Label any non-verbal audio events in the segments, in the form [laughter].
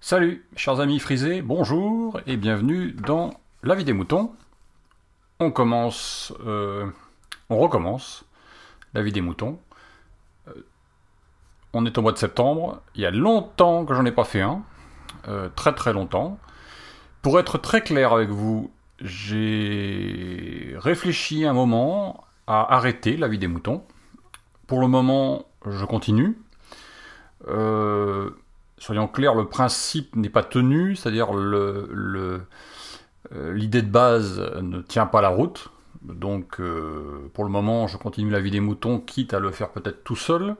Salut, chers amis frisés, bonjour et bienvenue dans La vie des moutons. On commence, euh, on recommence La vie des moutons. Euh, on est au mois de septembre, il y a longtemps que j'en ai pas fait un, euh, très très longtemps. Pour être très clair avec vous, j'ai réfléchi un moment à arrêter La vie des moutons. Pour le moment, je continue. Euh, soyons clairs, le principe n'est pas tenu, c'est-à-dire euh, l'idée de base ne tient pas la route. Donc, euh, pour le moment, je continue la vie des moutons, quitte à le faire peut-être tout seul.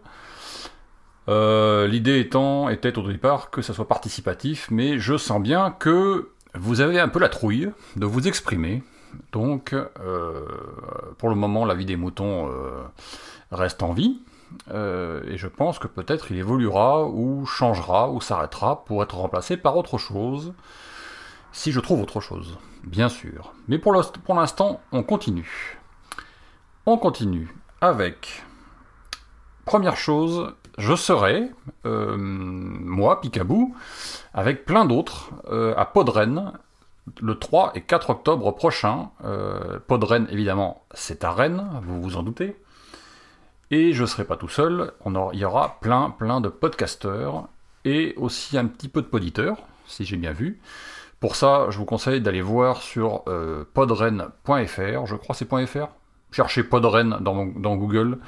L'idée étant, était au départ que ça soit participatif, mais je sens bien que vous avez un peu la trouille de vous exprimer. Donc, euh, pour le moment, la vie des moutons euh, reste en vie. Euh, et je pense que peut-être il évoluera ou changera ou s'arrêtera pour être remplacé par autre chose. Si je trouve autre chose, bien sûr. Mais pour l'inst- pour l'instant, on continue. On continue avec. Première chose, je serai, moi, Picabou, avec plein d'autres, à Podren, le 3 et 4 octobre prochain. Euh, Podren, évidemment, c'est à Rennes, vous vous en doutez. Et je serai pas tout seul, il y aura plein, plein de podcasteurs et aussi un petit peu de poditeurs, si j'ai bien vu. Pour ça, je vous conseille d'aller voir sur euh, podren.fr, je crois c'est .fr. Cherchez Podren dans, dans Google,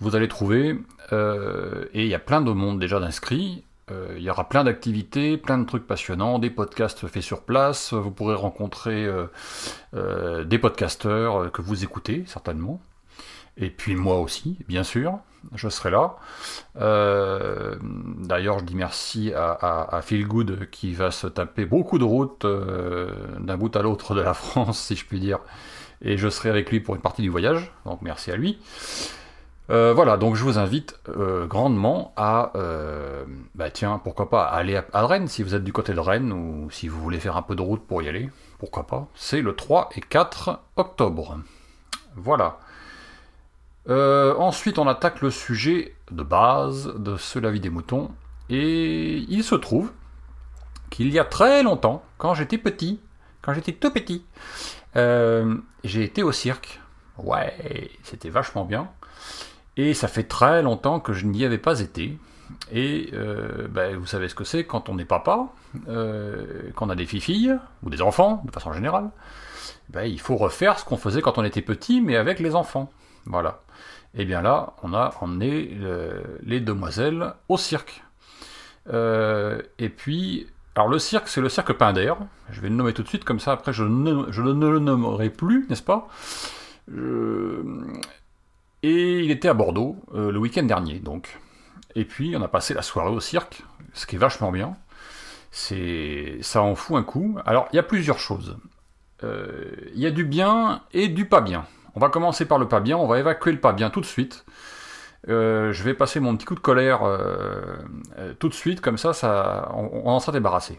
vous allez trouver. euh, et il y a plein de monde déjà d'inscrits. Euh, Il y aura plein d'activités, plein de trucs passionnants, des podcasts faits sur place. Vous pourrez rencontrer euh, euh, des podcasteurs que vous écoutez certainement. Et puis moi aussi, bien sûr, je serai là. D'ailleurs, je dis merci à, à, à Phil Good qui va se taper beaucoup de routes d'un bout à l'autre de la [laughs] France, si je puis dire. Et je serai avec lui pour une partie du voyage, donc merci à lui. Euh, voilà, donc je vous invite euh, grandement à, euh, bah tiens, pourquoi pas aller à, à Rennes si vous êtes du côté de Rennes ou si vous voulez faire un peu de route pour y aller, pourquoi pas. C'est le 3 et 4 octobre. Voilà. Ensuite, on attaque le sujet de base de ce La vie des moutons. Et il se trouve qu'il y a très longtemps, quand j'étais petit, quand j'étais tout petit, j'ai été au cirque. Ouais, c'était vachement bien. Et ça fait très longtemps que je n'y avais pas été. Et euh, ben, vous savez ce que c'est quand on est papa, euh, qu'on a des filles ou des enfants, de façon générale. Ben, il faut refaire ce qu'on faisait quand on était petit, mais avec les enfants. Voilà. Et bien là, on a emmené euh, les demoiselles au cirque. Euh, et puis, alors le cirque, c'est le cirque Pinder. Je vais le nommer tout de suite, comme ça après je ne, je ne le nommerai plus, n'est-ce pas? Je- Et il était à Bordeaux euh, le week-end dernier, donc. Et puis, on a passé la soirée au cirque, ce qui est vachement bien. C'est, ça en fout un coup. Alors, il y a plusieurs choses. Euh, Il y a du bien et du pas bien. On va commencer par le pas bien, on va évacuer le pas bien tout de suite. Euh, je vais passer mon petit coup de colère tout de suite, comme ça, on en sera débarrassé.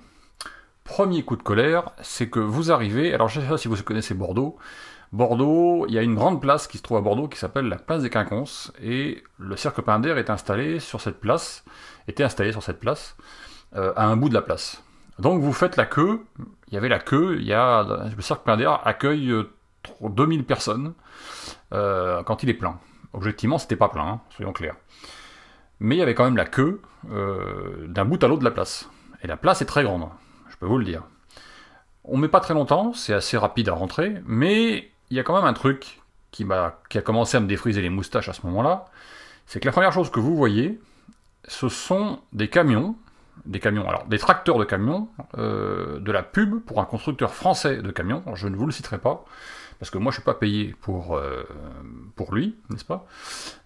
Premier coup de colère, c'est que vous arrivez, alors je ne sais pas si vous connaissez Bordeaux, Bordeaux, il y a une grande place qui se trouve à Bordeaux qui s'appelle la place des Quinconces, et le cirque Pinder est installé sur cette place, était installé sur cette place, euh, à un bout de la place. Donc vous faites la queue, il y avait la queue, il y a, le cirque Pinder accueille euh, 2000 personnes euh, quand il est plein. Objectivement, c'était pas plein, hein, soyons clairs. Mais il y avait quand même la queue euh, d'un bout à l'autre de la place. Et la place est très grande, je peux vous le dire. On met pas très longtemps, c'est assez rapide à rentrer, mais il y a quand même un truc qui, a commencé à me défriser les moustaches à ce moment-là. C'est que la première chose que vous voyez, ce sont des camions, des camions, alors des tracteurs de camions, euh, de la pub pour un constructeur français de camions. Je ne vous le citerai pas, parce que moi je suis pas payé pour, euh, pour lui, n'est-ce pas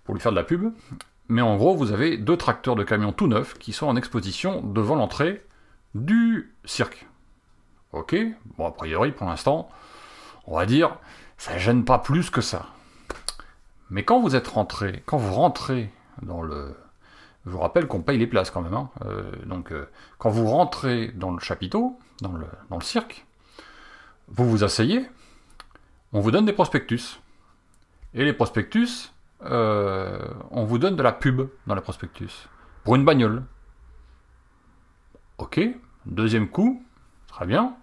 Pour lui faire de la pub. Mais en gros, vous avez deux tracteurs de camions tout neufs qui sont en exposition devant l'entrée du cirque. Ok, bon a priori pour l'instant, on va dire, ça gêne pas plus que ça. Mais quand vous êtes rentré, quand vous rentrez dans le, je vous rappelle qu'on paye les places quand même, hein, euh, donc euh, quand vous rentrez dans le chapiteau, dans le, cirque, vous vous asseyez, on vous donne des prospectus. Et les prospectus, euh, on vous donne de la pub dans le prospectus. Pour une bagnole. Ok. Deuxième coup. Très bien.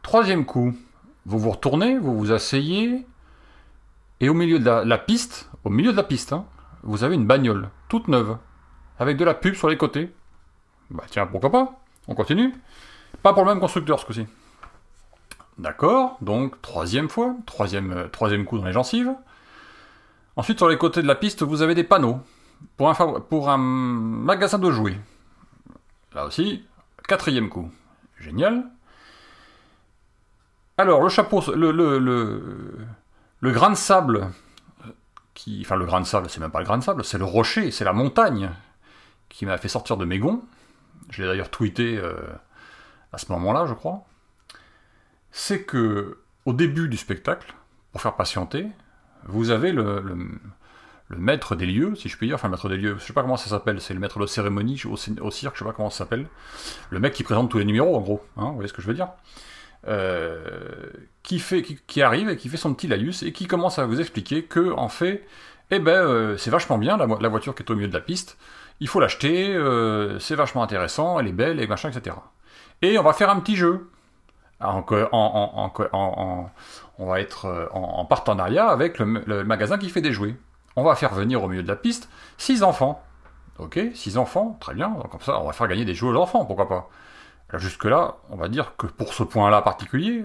Troisième coup. Vous vous retournez, vous vous asseyez. Et au milieu de la, piste, au milieu de la piste, hein, vous avez une bagnole toute neuve. Avec de la pub sur les côtés. Bah tiens, pourquoi pas On continue. Pas pour le même constructeur ce coup-ci. D'accord, donc troisième fois, troisième, euh, troisième coup dans les gencives. Ensuite, sur les côtés de la piste, vous avez des panneaux pour un, pour un magasin de jouets. Là aussi, quatrième coup. Génial. Alors, le chapeau, le, grain de sable, qui, enfin le grain de sable, c'est même pas le grain de sable, c'est le rocher, c'est la montagne qui m'a fait sortir de mes gonds. Je l'ai d'ailleurs tweeté euh, à ce moment-là, je crois. C'est que au début du spectacle, pour faire patienter, vous avez le, maître des lieux, si je puis dire, enfin le maître des lieux, je sais pas comment ça s'appelle, c'est le maître de cérémonie au, au, cirque, je sais pas comment ça s'appelle, le mec qui présente tous les numéros en gros, hein, vous voyez ce que je veux dire qui, fait, qui, arrive et qui fait son petit laïus et qui commence à vous expliquer que en fait, eh ben, euh, c'est vachement bien la, voiture qui est au milieu de la piste, il faut l'acheter, euh, c'est vachement intéressant, elle est belle et machin, etc. Et on va faire un petit jeu. On va être euh, en, partenariat avec le, magasin qui fait des jouets. On va faire venir au milieu de la piste six enfants. Ok, six enfants, très bien. Comme ça, on va faire gagner des jouets aux enfants, pourquoi pas. Jusque-là, on va dire que pour ce point-là particulier,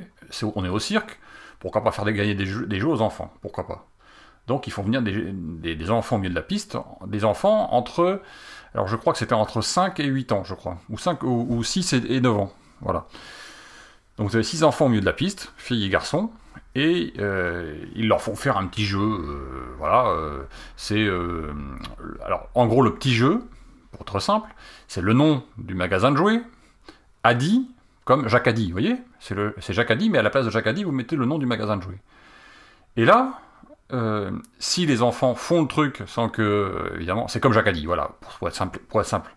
on est au cirque, pourquoi pas faire gagner des jeux, des jeux aux enfants, pourquoi pas? Donc ils font venir des, enfants au milieu de la piste, des enfants entre, alors je crois que c'était entre 5 et 8 ans, je crois, ou, 5, ou, 6 et 9 ans, voilà. Donc vous avez 6 enfants au milieu de la piste, filles et garçons, et euh, ils leur font faire un petit jeu. Euh, voilà, euh, c'est alors en gros le petit jeu, pour être simple, c'est le nom du magasin de jouets, Adi, comme Jacques Adi, vous voyez, c'est Jacques Adi, mais à la place de Jacques Adi, vous mettez le nom du magasin de jouets. Et là, si les enfants font le truc sans que, évidemment, c'est comme Jacques Adi, voilà, pour être simple.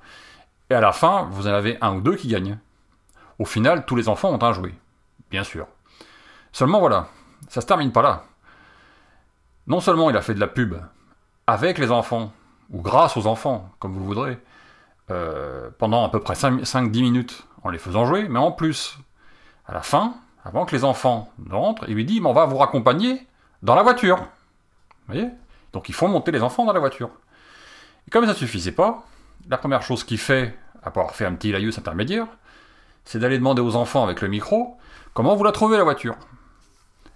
Et à la fin, vous en avez un ou deux qui gagnent. Au final, tous les enfants ont un jouet, bien sûr. Seulement voilà, ça se termine pas là. Non seulement il a fait de la pub avec les enfants, ou grâce aux enfants, comme vous voudrez, euh, pendant à peu près 5-10 minutes en les faisant jouer, mais en plus, à la fin, avant que les enfants rentrent, il lui dit, on va vous raccompagner dans la voiture. Vous voyez? Donc il faut monter les enfants dans la voiture. Et comme ça ne suffisait pas, la première chose qu'il fait, après avoir fait un petit laïus intermédiaire, c'est d'aller demander aux enfants avec le micro, comment vous la trouvez la voiture?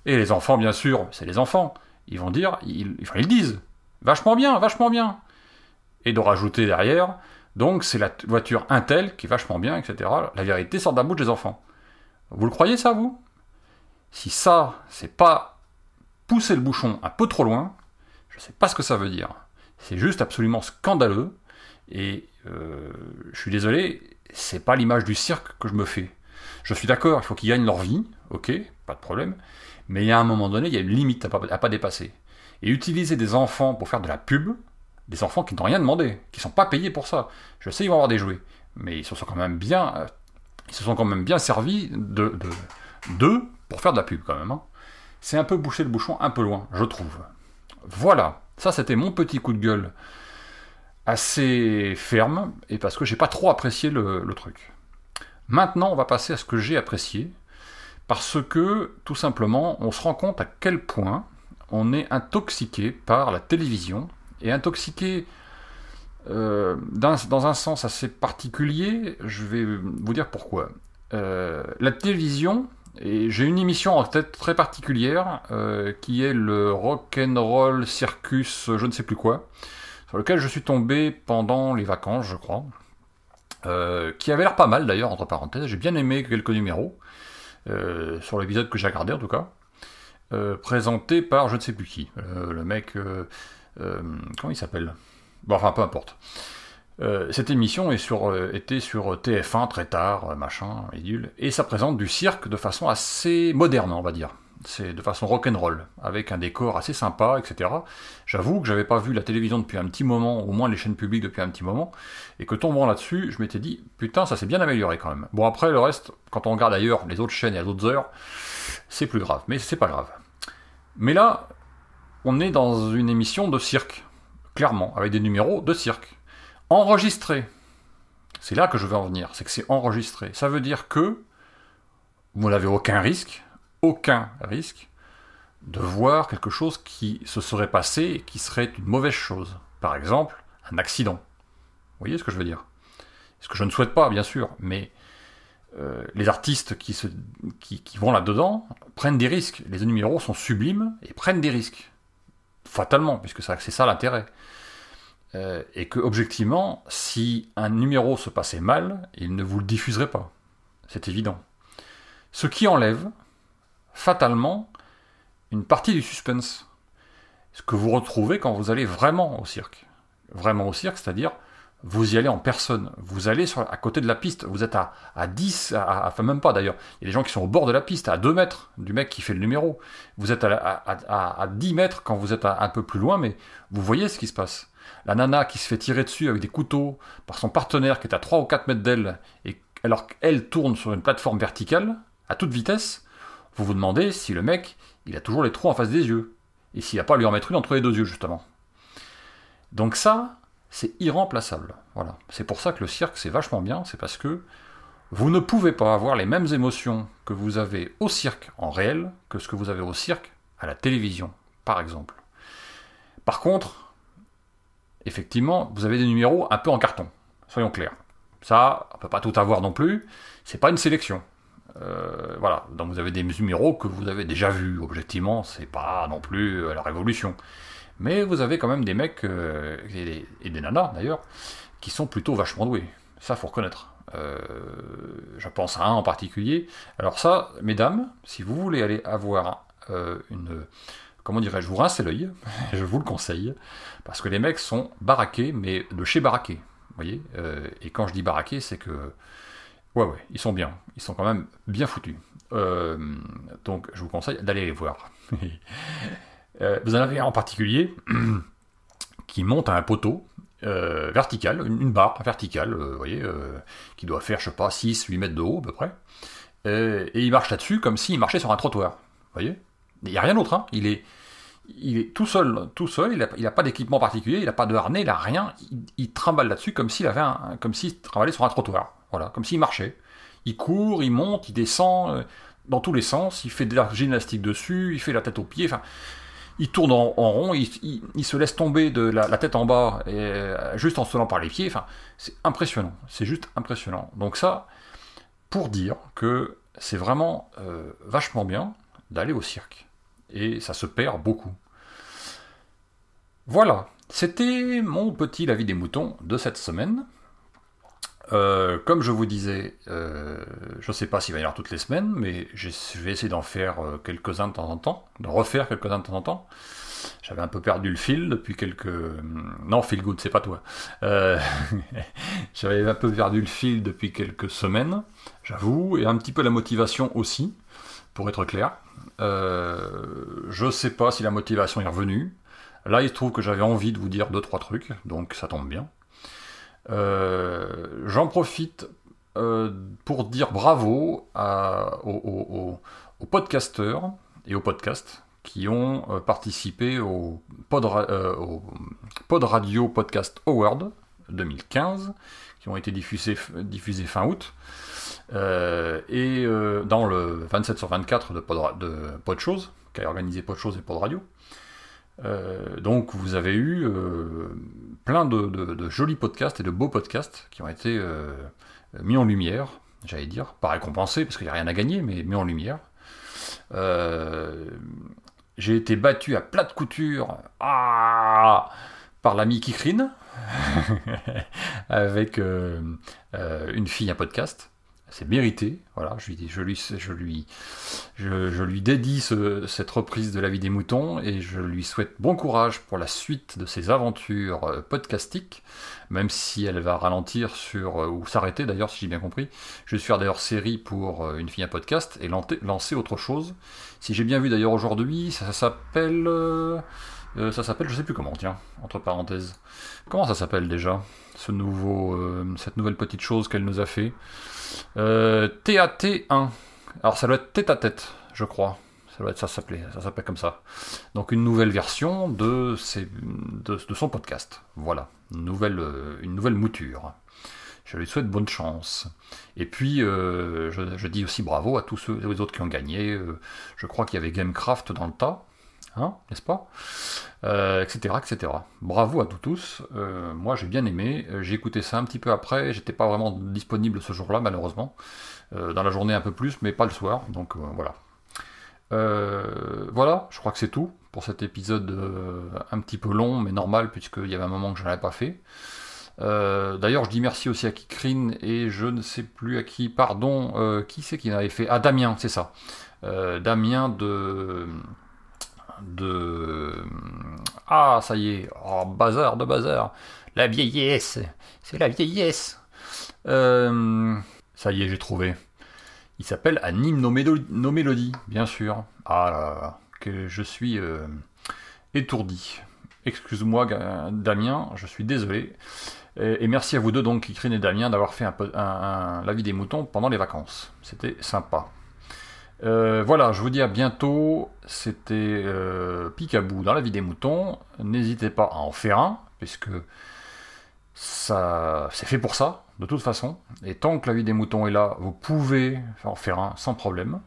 Et les enfants, bien sûr, c'est les enfants. Ils vont dire, ils, ils disent, vachement bien, vachement bien. Et de rajouter derrière, donc c'est la voiture Intel qui est vachement bien, etc. La vérité sort de la bouche des enfants. Vous le croyez ça, vous? Si ça, c'est pas pousser le bouchon un peu trop loin, je ne sais pas ce que ça veut dire. C'est juste absolument scandaleux. Et euh, je suis désolé, c'est pas l'image du cirque que je me fais. Je suis d'accord, il faut qu'ils gagnent leur vie, ok, pas de problème. Mais il y a un moment donné, il y a une limite à pas, pas dépasser. Et utiliser des enfants pour faire de la pub, des enfants qui n'ont rien demandé, qui ne sont pas payés pour ça. Je sais, ils vont avoir des jouets, mais ils se sont quand même bien, euh, ils se sont quand même bien servis de, d'eux pour faire de la pub quand même. Hein. C'est un peu boucher le bouchon un peu loin, je trouve. Voilà, ça c'était mon petit coup de gueule assez ferme, et parce que j'ai pas trop apprécié le truc. Maintenant, on va passer à ce que j'ai apprécié, parce que, tout simplement, on se rend compte à quel point on est intoxiqué par la télévision, et intoxiqué euh, dans, un sens assez particulier, je vais vous dire pourquoi. Euh, la télévision, et j'ai une émission en tête très particulière, euh, qui est le Rock'n'Roll Circus, je ne sais plus quoi, sur lequel je suis tombé pendant les vacances, je crois, qui avait l'air pas mal d'ailleurs, entre parenthèses, j'ai bien aimé quelques numéros. Sur l'épisode que j'ai regardé en tout cas, présenté par je ne sais plus qui, le mec, comment il s'appelle? Bon, enfin, peu importe. cette émission sur, était sur TF1 très tard, machin, idule, et ça présente du cirque de façon assez moderne, on va dire c'est de façon rock'n'roll, avec un décor assez sympa, etc. J'avoue que j'avais pas vu la télévision depuis un petit moment, au moins les chaînes publiques depuis un petit moment, et que tombant là-dessus, je m'étais dit, putain, ça s'est bien amélioré quand même. Bon, après, le reste, quand on regarde ailleurs les autres chaînes et à d'autres heures, c'est plus grave, mais c'est pas grave. Mais là, on est dans une émission de cirque, clairement, avec des numéros de cirque. Enregistrés. C'est là que je veux en venir, c'est que c'est enregistré. Ça veut dire que vous n'avez aucun risque, aucun risque, de voir quelque chose qui se serait passé et qui serait une mauvaise chose. Par exemple, un accident. Vous voyez ce que je veux dire? Ce que je ne souhaite pas, bien sûr, mais euh, les artistes qui, vont là-dedans prennent des risques. Les numéros sont sublimes et prennent des risques. Fatalement, puisque c'est ça l'intérêt. Euh, et que, objectivement, si un numéro se passait mal, il ne vous le diffuserait pas. C'est évident. Ce qui enlève, fatalement, une partie du suspense. Ce que vous retrouvez quand vous allez vraiment au cirque. Vraiment au cirque, c'est-à-dire vous y allez en personne. Vous allez à côté de la piste. Vous êtes à, à 10, enfin même pas d'ailleurs. Il y a des gens qui sont au bord de la piste, à 2 mètres du mec qui fait le numéro. Vous êtes à, à 10 mètres quand vous êtes un peu plus loin, mais vous voyez ce qui se passe. La nana qui se fait tirer dessus avec des couteaux par son partenaire qui est à 3 ou 4 mètres d'elle, et alors qu'elle tourne sur une plateforme verticale, à toute vitesse, vous vous demandez si le mec, il a toujours les trous en face des yeux. Et s'il n'a pas à lui en mettre une entre les deux yeux, justement. Donc ça, c'est irremplaçable. Voilà. C'est pour ça que le cirque, c'est vachement bien, c'est parce que vous ne pouvez pas avoir les mêmes émotions que vous avez au cirque en réel que ce que vous avez au cirque à la télévision, par exemple. Par contre, effectivement, vous avez des numéros un peu en carton, soyons clairs. Ça, on ne peut pas tout avoir non plus, c'est pas une sélection. Euh, voilà, donc vous avez des numéros que vous avez déjà vus, objectivement, c'est pas non plus la révolution. Mais vous avez quand même des mecs, euh, et, des, nanas d'ailleurs, qui sont plutôt vachement doués. Ça, faut reconnaître. Euh, je pense à un en particulier. Alors ça, mesdames, si vous voulez aller avoir une... Comment dirais-je Vous rincez l'œil, [laughs] je vous le conseille, parce que les mecs sont baraqués, mais de chez baraqués. Vous voyez Et quand je dis baraqués, c'est que Ouais, ouais, ils sont bien. Ils sont quand même bien foutus. Euh, donc, je vous conseille d'aller les voir. [laughs] Euh, vous en avez un en particulier [clears throat] qui monte à un poteau euh, vertical, une, barre verticale, vous voyez, qui doit faire, je sais pas, 6-8 mètres de haut à peu près. et il marche là-dessus comme s'il marchait sur un trottoir. Vous voyez Il n'y a rien d'autre. Hein. Il, est, il est tout seul, tout seul. Il n'a pas d'équipement particulier, il n'a pas de harnais, il n'a rien. Il, trimballe là-dessus comme s'il avait comme s'il trimballait sur un trottoir. Voilà, comme s'il marchait. Il court, il monte, il descend euh, dans tous les sens, il fait de la gymnastique dessus, il fait la tête aux pieds, enfin, il tourne en, rond, il, se laisse tomber de la, tête en bas, euh, juste en se par les pieds, enfin, c'est impressionnant, c'est juste impressionnant. Donc ça, pour dire que c'est vraiment euh, vachement bien d'aller au cirque, et ça se perd beaucoup. Voilà, c'était mon petit La vie des moutons de cette semaine. Euh, comme je vous disais, euh, je ne sais pas s'il va y avoir toutes les semaines, mais je vais essayer d'en faire euh, quelques-uns de temps en temps, de refaire quelques-uns de temps en temps. J'avais un peu perdu le fil depuis quelques... Non, feel good, c'est pas toi. [laughs] J'avais un peu perdu le fil depuis quelques semaines, j'avoue, et un petit peu la motivation aussi, pour être clair. je ne sais pas si la motivation est revenue. Là, il se trouve que j'avais envie de vous dire deux trois trucs, donc ça tombe bien. Euh, j'en profite euh, pour dire bravo aux, podcasteurs et aux podcasts qui ont euh, participé au Pod, Radio Podcast Award 2015, qui ont été diffusés, fin août. et dans le 27 sur 24 de Pod, qui a organisé Pod Chose et Pod Radio. Euh, donc vous avez eu euh, plein de, jolis podcasts et de beaux podcasts qui ont été euh, mis en lumière, j'allais dire, pas récompensés parce qu'il n'y a rien à gagner, mais mis en lumière. J'ai été battu à plat de couture ah, par l'ami Kikrine [laughs] avec une fille à podcast c'est mérité. Voilà, je lui, je lui, je lui, dédie cette reprise de la vie des moutons et je lui souhaite bon courage pour la suite de ses aventures euh, podcastiques, même si elle va ralentir sur euh, ou s'arrêter d'ailleurs, si j'ai bien compris. Je vais faire d'ailleurs série pour euh, une fille à podcast et lancer autre chose. Si j'ai bien vu d'ailleurs aujourd'hui, ça, s'appelle, ça s'appelle, je sais plus comment, tiens, entre parenthèses. Comment ça s'appelle déjà ce nouveau, cette nouvelle petite chose qu'elle nous a fait. Euh, TAT1. Alors ça doit être tête à tête, je crois. ça doit être ça ça s'appelle comme ça. Donc une nouvelle version de, ses, de, son podcast. Voilà, une nouvelle, euh, mouture. Je lui souhaite bonne chance. Et puis, euh, je, dis aussi bravo à tous ceux les autres qui ont gagné. Euh, je crois qu'il y avait Gamecraft dans le tas, hein, n'est-ce pas Euh, Etc. etc. Bravo à tous. Euh, moi, j'ai bien aimé. Euh, J'ai écouté ça un petit peu après. J'étais pas vraiment disponible ce jour-là, malheureusement. Dans la journée un peu plus, mais pas le soir. Donc voilà. Voilà, je crois que c'est tout pour cet épisode un petit peu long, mais normal, puisqu'il y avait un moment que je n'avais pas fait. D'ailleurs, je dis merci aussi à Kikrine et je ne sais plus à qui, pardon, qui c'est qui m'avait fait Ah, Damien, c'est ça. Damien de. De. Ah, ça y est, oh, bazar de bazar. La vieillesse, c'est la vieillesse. Euh, ça y est, j'ai trouvé. Il s'appelle nos, Mélo- nos bien sûr. Ah là là, que je suis euh, étourdi. Excuse-moi, Damien, je suis désolé. Et, merci à vous deux, donc, Kikrine et Damien, d'avoir fait la vie des moutons pendant les vacances. C'était sympa. Euh, voilà, je vous dis à bientôt. C'était euh, Picabou dans la vie des moutons. N'hésitez pas à en faire un, puisque ça, c'est fait pour ça, de toute façon. Et tant que la vie des moutons est là, vous pouvez en faire un sans problème.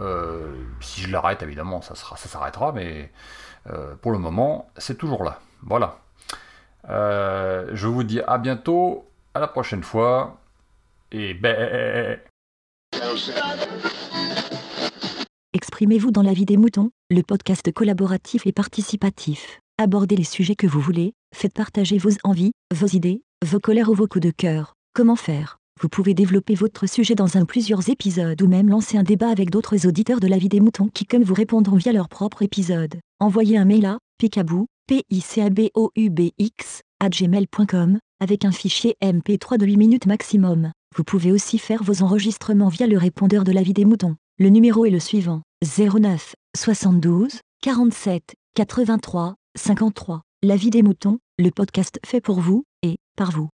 Euh, si je l'arrête, évidemment, ça, ça s'arrêtera, mais euh, pour le moment, c'est toujours là. Voilà. Je vous dis à bientôt, à la prochaine fois, et ben. Exprimez-vous dans la vie des moutons, le podcast collaboratif et participatif. Abordez les sujets que vous voulez, faites partager vos envies, vos idées, vos colères ou vos coups de cœur. Comment faire? Vous pouvez développer votre sujet dans un plusieurs épisodes ou même lancer un débat avec d'autres auditeurs de la vie des moutons qui comme vous répondront via leur propre épisode. Envoyez un mail à picabou, p i c a b o u b x gmail.com avec un fichier MP3 de 8 minutes maximum. Vous pouvez aussi faire vos enregistrements via le répondeur de la vie des moutons. Le numéro est le suivant 09 72 47 83 53. La vie des moutons, le podcast fait pour vous et par vous.